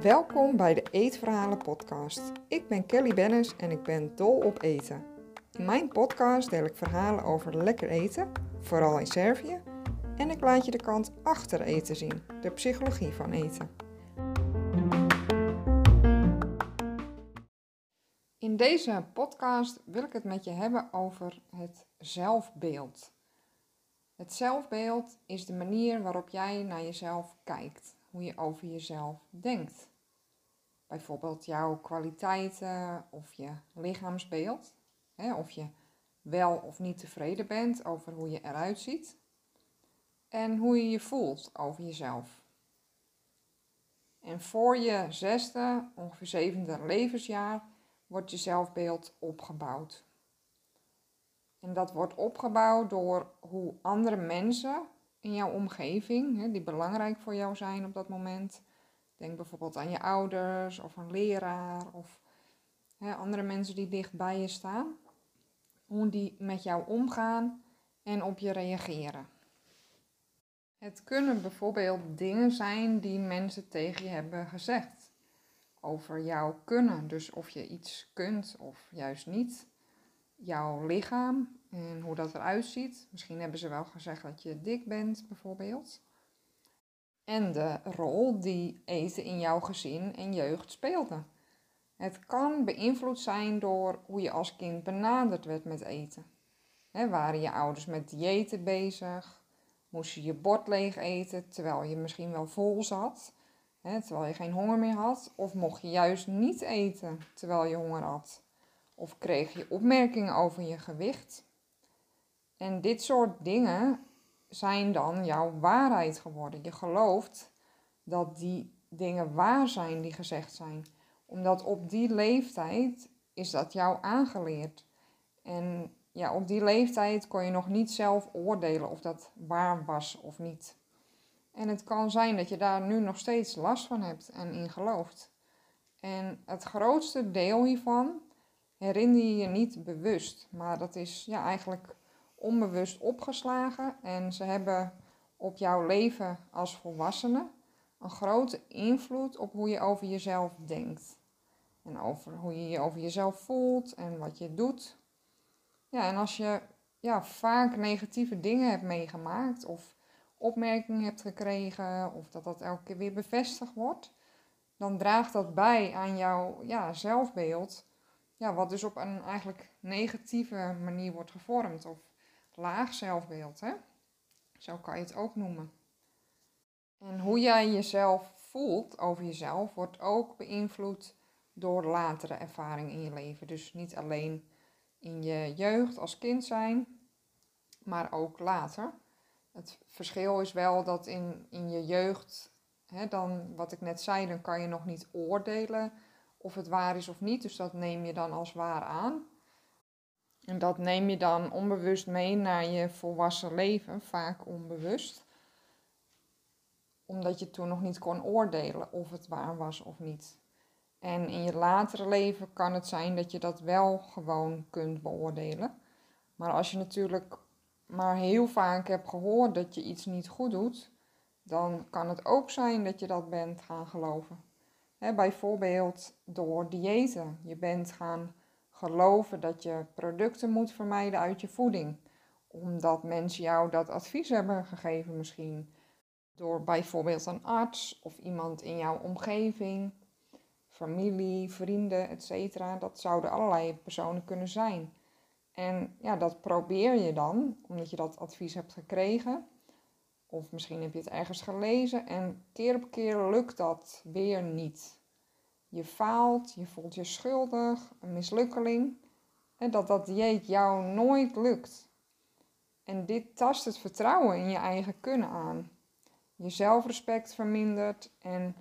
Welkom bij de Eetverhalen podcast. Ik ben Kelly Bennis en ik ben dol op eten. In mijn podcast deel ik verhalen over lekker eten, vooral in Servië, en ik laat je de kant achter eten zien, de psychologie van eten. In deze podcast wil ik het met je hebben over het zelfbeeld. Het zelfbeeld is de manier waarop jij naar jezelf kijkt, hoe je over jezelf denkt. Bijvoorbeeld jouw kwaliteiten of je lichaamsbeeld, hè, of je wel of niet tevreden bent over hoe je eruit ziet en hoe je je voelt over jezelf. En voor je zesde, ongeveer zevende levensjaar, wordt je zelfbeeld opgebouwd. En dat wordt opgebouwd door hoe andere mensen in jouw omgeving, die belangrijk voor jou zijn op dat moment. Denk bijvoorbeeld aan je ouders of een leraar of andere mensen die dicht bij je staan. Hoe die met jou omgaan en op je reageren. Het kunnen bijvoorbeeld dingen zijn die mensen tegen je hebben gezegd over jouw kunnen. Dus of je iets kunt of juist niet. Jouw lichaam en hoe dat eruit ziet. Misschien hebben ze wel gezegd dat je dik bent, bijvoorbeeld. En de rol die eten in jouw gezin en jeugd speelde. Het kan beïnvloed zijn door hoe je als kind benaderd werd met eten. Waren je ouders met diëten bezig? Moest je je bord leeg eten terwijl je misschien wel vol zat? terwijl je geen honger meer had, of mocht je juist niet eten terwijl je honger had, of kreeg je opmerkingen over je gewicht. En dit soort dingen zijn dan jouw waarheid geworden. Je gelooft dat die dingen waar zijn die gezegd zijn, omdat op die leeftijd is dat jou aangeleerd. En ja, op die leeftijd kon je nog niet zelf oordelen of dat waar was of niet. En het kan zijn dat je daar nu nog steeds last van hebt en in gelooft. En het grootste deel hiervan herinner je je niet bewust, maar dat is ja, eigenlijk onbewust opgeslagen en ze hebben op jouw leven als volwassene een grote invloed op hoe je over jezelf denkt. En over hoe je je over jezelf voelt en wat je doet. Ja, en als je ja, vaak negatieve dingen hebt meegemaakt of opmerking hebt gekregen of dat dat elke keer weer bevestigd wordt, dan draagt dat bij aan jouw ja, zelfbeeld, ja, wat dus op een eigenlijk negatieve manier wordt gevormd of laag zelfbeeld. Hè? Zo kan je het ook noemen. En hoe jij jezelf voelt over jezelf wordt ook beïnvloed door latere ervaringen in je leven. Dus niet alleen in je jeugd als kind zijn, maar ook later. Het verschil is wel dat in, in je jeugd, hè, dan wat ik net zei, dan kan je nog niet oordelen of het waar is of niet. Dus dat neem je dan als waar aan. En dat neem je dan onbewust mee naar je volwassen leven, vaak onbewust. Omdat je toen nog niet kon oordelen of het waar was of niet. En in je latere leven kan het zijn dat je dat wel gewoon kunt beoordelen. Maar als je natuurlijk maar heel vaak heb gehoord dat je iets niet goed doet, dan kan het ook zijn dat je dat bent gaan geloven. Bijvoorbeeld door diëten. Je bent gaan geloven dat je producten moet vermijden uit je voeding, omdat mensen jou dat advies hebben gegeven misschien. Door bijvoorbeeld een arts of iemand in jouw omgeving, familie, vrienden, etc. Dat zouden allerlei personen kunnen zijn. En ja, dat probeer je dan, omdat je dat advies hebt gekregen. Of misschien heb je het ergens gelezen en keer op keer lukt dat weer niet. Je faalt, je voelt je schuldig, een mislukkeling. En dat dat dieet jou nooit lukt. En dit tast het vertrouwen in je eigen kunnen aan. Je zelfrespect vermindert en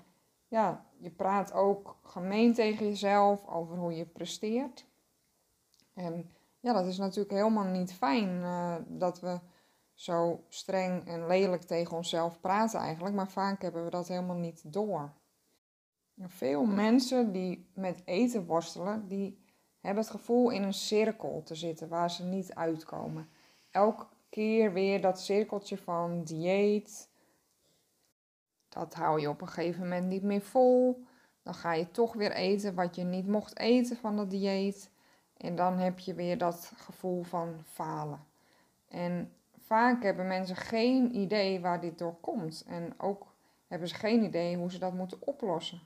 ja, je praat ook gemeen tegen jezelf over hoe je presteert. En ja, dat is natuurlijk helemaal niet fijn uh, dat we zo streng en lelijk tegen onszelf praten eigenlijk, maar vaak hebben we dat helemaal niet door. Veel mensen die met eten worstelen, die hebben het gevoel in een cirkel te zitten waar ze niet uitkomen. Elk keer weer dat cirkeltje van dieet. Dat hou je op een gegeven moment niet meer vol. Dan ga je toch weer eten wat je niet mocht eten van dat dieet. En dan heb je weer dat gevoel van falen. En vaak hebben mensen geen idee waar dit door komt. En ook hebben ze geen idee hoe ze dat moeten oplossen.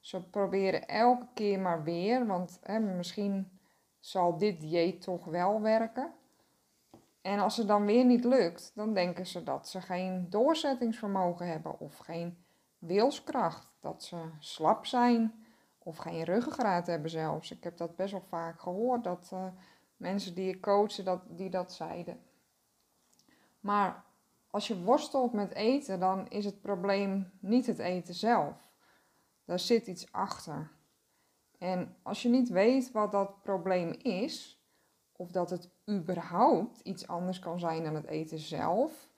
Ze proberen elke keer maar weer, want hè, misschien zal dit dieet toch wel werken. En als het dan weer niet lukt, dan denken ze dat ze geen doorzettingsvermogen hebben of geen wilskracht. Dat ze slap zijn of geen ruggengraat hebben zelfs. Ik heb dat best wel vaak gehoord, dat uh, mensen die ik coachen, dat, die dat zeiden. Maar als je worstelt met eten, dan is het probleem niet het eten zelf. Daar zit iets achter. En als je niet weet wat dat probleem is, of dat het überhaupt iets anders kan zijn dan het eten zelf,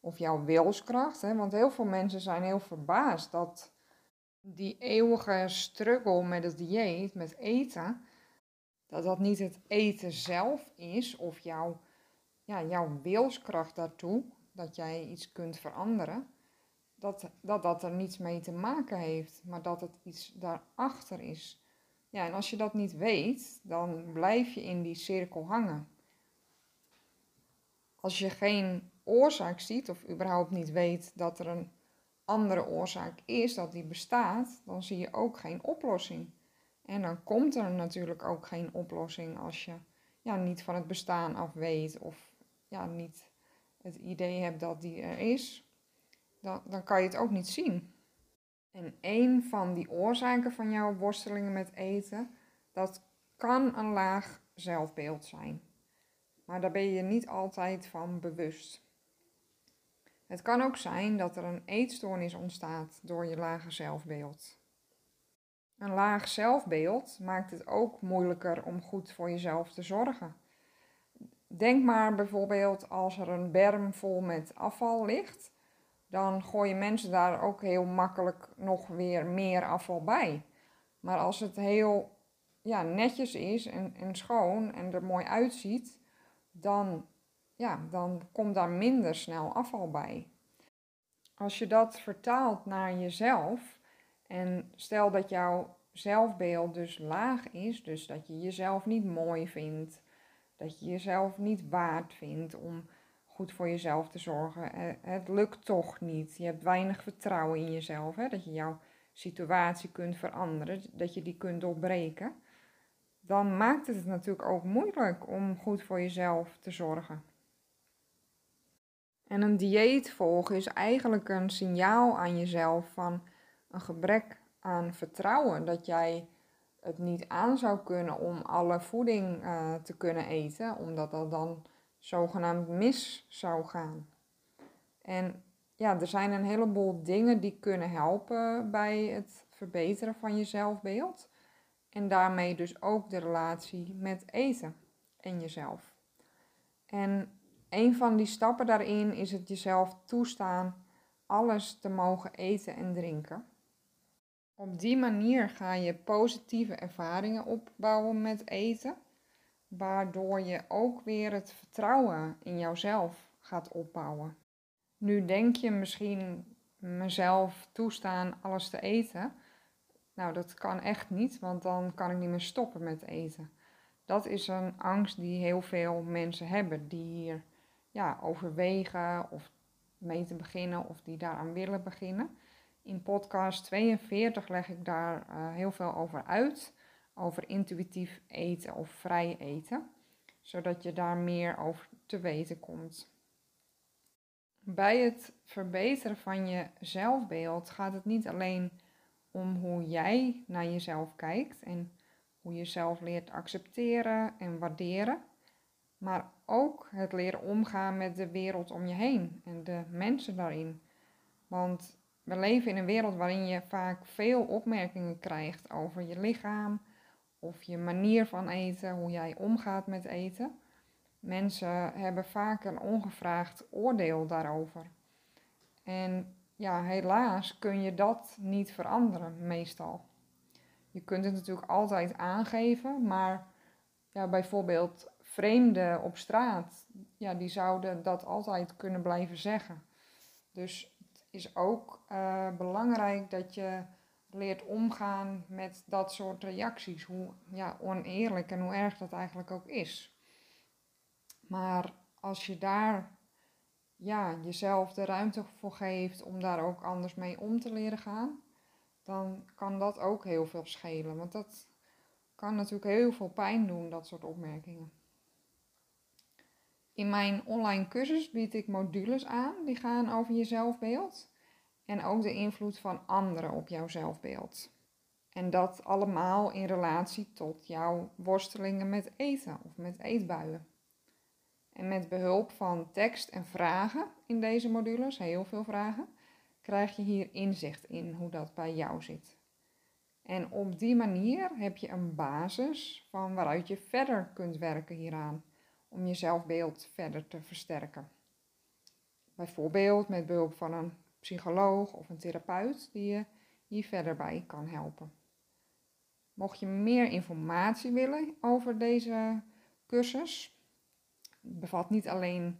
of jouw wilskracht, hè? want heel veel mensen zijn heel verbaasd dat die eeuwige struggle met het dieet, met eten, dat dat niet het eten zelf is, of jouw, ja, jouw wilskracht daartoe, dat jij iets kunt veranderen, dat, dat dat er niets mee te maken heeft, maar dat het iets daarachter is. Ja, en als je dat niet weet, dan blijf je in die cirkel hangen. Als je geen oorzaak ziet of überhaupt niet weet dat er een andere oorzaak is, dat die bestaat, dan zie je ook geen oplossing. En dan komt er natuurlijk ook geen oplossing als je ja, niet van het bestaan af weet of ja, niet het idee hebt dat die er is. Dan, dan kan je het ook niet zien. En een van die oorzaken van jouw worstelingen met eten, dat kan een laag zelfbeeld zijn. Maar daar ben je niet altijd van bewust. Het kan ook zijn dat er een eetstoornis ontstaat door je lage zelfbeeld. Een laag zelfbeeld maakt het ook moeilijker om goed voor jezelf te zorgen. Denk maar bijvoorbeeld als er een berm vol met afval ligt, dan gooien mensen daar ook heel makkelijk nog weer meer afval bij. Maar als het heel ja, netjes is en, en schoon en er mooi uitziet, dan, ja, dan komt daar minder snel afval bij. Als je dat vertaalt naar jezelf en stel dat jouw zelfbeeld dus laag is, dus dat je jezelf niet mooi vindt, dat je jezelf niet waard vindt om goed voor jezelf te zorgen. Eh, het lukt toch niet. Je hebt weinig vertrouwen in jezelf. Hè? Dat je jouw situatie kunt veranderen, dat je die kunt doorbreken. Dan maakt het het natuurlijk ook moeilijk om goed voor jezelf te zorgen. En een dieet volgen is eigenlijk een signaal aan jezelf van een gebrek aan vertrouwen. Dat jij het niet aan zou kunnen om alle voeding uh, te kunnen eten, omdat dat dan zogenaamd mis zou gaan. En ja, er zijn een heleboel dingen die kunnen helpen bij het verbeteren van je zelfbeeld. En daarmee dus ook de relatie met eten en jezelf. En een van die stappen daarin is het jezelf toestaan alles te mogen eten en drinken. Op die manier ga je positieve ervaringen opbouwen met eten waardoor je ook weer het vertrouwen in jouzelf gaat opbouwen. Nu denk je misschien mezelf toestaan alles te eten. Nou, dat kan echt niet, want dan kan ik niet meer stoppen met eten. Dat is een angst die heel veel mensen hebben, die hier ja, overwegen of mee te beginnen of die daaraan willen beginnen. In podcast 42 leg ik daar uh, heel veel over uit over intuïtief eten of vrij eten, zodat je daar meer over te weten komt. Bij het verbeteren van je zelfbeeld gaat het niet alleen om hoe jij naar jezelf kijkt en hoe je jezelf leert accepteren en waarderen, maar ook het leren omgaan met de wereld om je heen en de mensen daarin. Want we leven in een wereld waarin je vaak veel opmerkingen krijgt over je lichaam, of je manier van eten, hoe jij omgaat met eten. Mensen hebben vaak een ongevraagd oordeel daarover. En ja, helaas kun je dat niet veranderen, meestal. Je kunt het natuurlijk altijd aangeven, maar ja, bijvoorbeeld vreemden op straat, ja, die zouden dat altijd kunnen blijven zeggen. Dus is ook uh, belangrijk dat je leert omgaan met dat soort reacties. Hoe ja, oneerlijk en hoe erg dat eigenlijk ook is. Maar als je daar ja, jezelf de ruimte voor geeft om daar ook anders mee om te leren gaan, dan kan dat ook heel veel schelen. Want dat kan natuurlijk heel veel pijn doen, dat soort opmerkingen. In mijn online cursus bied ik modules aan die gaan over je zelfbeeld en ook de invloed van anderen op jouw zelfbeeld. En dat allemaal in relatie tot jouw worstelingen met eten of met eetbuien. En met behulp van tekst en vragen in deze modules, heel veel vragen, krijg je hier inzicht in hoe dat bij jou zit. En op die manier heb je een basis van waaruit je verder kunt werken hieraan, om je zelfbeeld verder te versterken. Bijvoorbeeld met behulp van een psycholoog of een therapeut die je hier verder bij kan helpen. Mocht je meer informatie willen over deze cursus, bevat niet alleen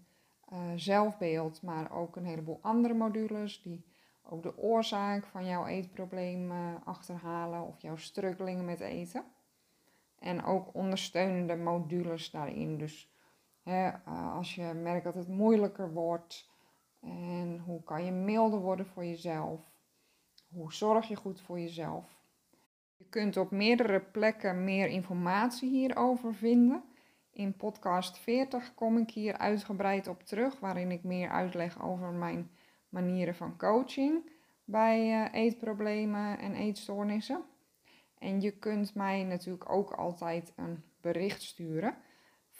uh, zelfbeeld, maar ook een heleboel andere modules die ook de oorzaak van jouw eetprobleem uh, achterhalen of jouw struggelingen met eten. En ook ondersteunende modules daarin. Dus uh, als je merkt dat het moeilijker wordt, en hoe kan je milder worden voor jezelf? Hoe zorg je goed voor jezelf? Je kunt op meerdere plekken meer informatie hierover vinden. In podcast 40 kom ik hier uitgebreid op terug, waarin ik meer uitleg over mijn manieren van coaching bij uh, eetproblemen en eetstoornissen. En je kunt mij natuurlijk ook altijd een bericht sturen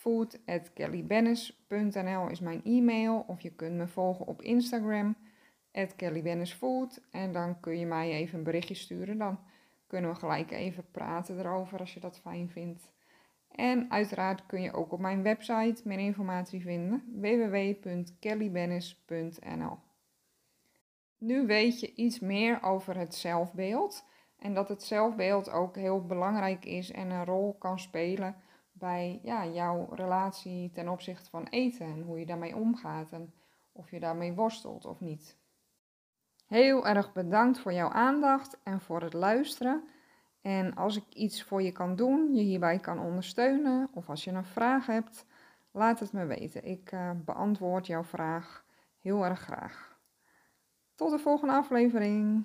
food.kellybennis.nl is mijn e-mail. Of je kunt me volgen op Instagram, kellybennisfood. En dan kun je mij even een berichtje sturen. Dan kunnen we gelijk even praten erover als je dat fijn vindt. En uiteraard kun je ook op mijn website meer informatie vinden: www.kellybennis.nl. Nu weet je iets meer over het zelfbeeld en dat het zelfbeeld ook heel belangrijk is en een rol kan spelen bij ja, jouw relatie ten opzichte van eten en hoe je daarmee omgaat en of je daarmee worstelt of niet. Heel erg bedankt voor jouw aandacht en voor het luisteren. En als ik iets voor je kan doen, je hierbij kan ondersteunen of als je een vraag hebt, laat het me weten. Ik uh, beantwoord jouw vraag heel erg graag. Tot de volgende aflevering.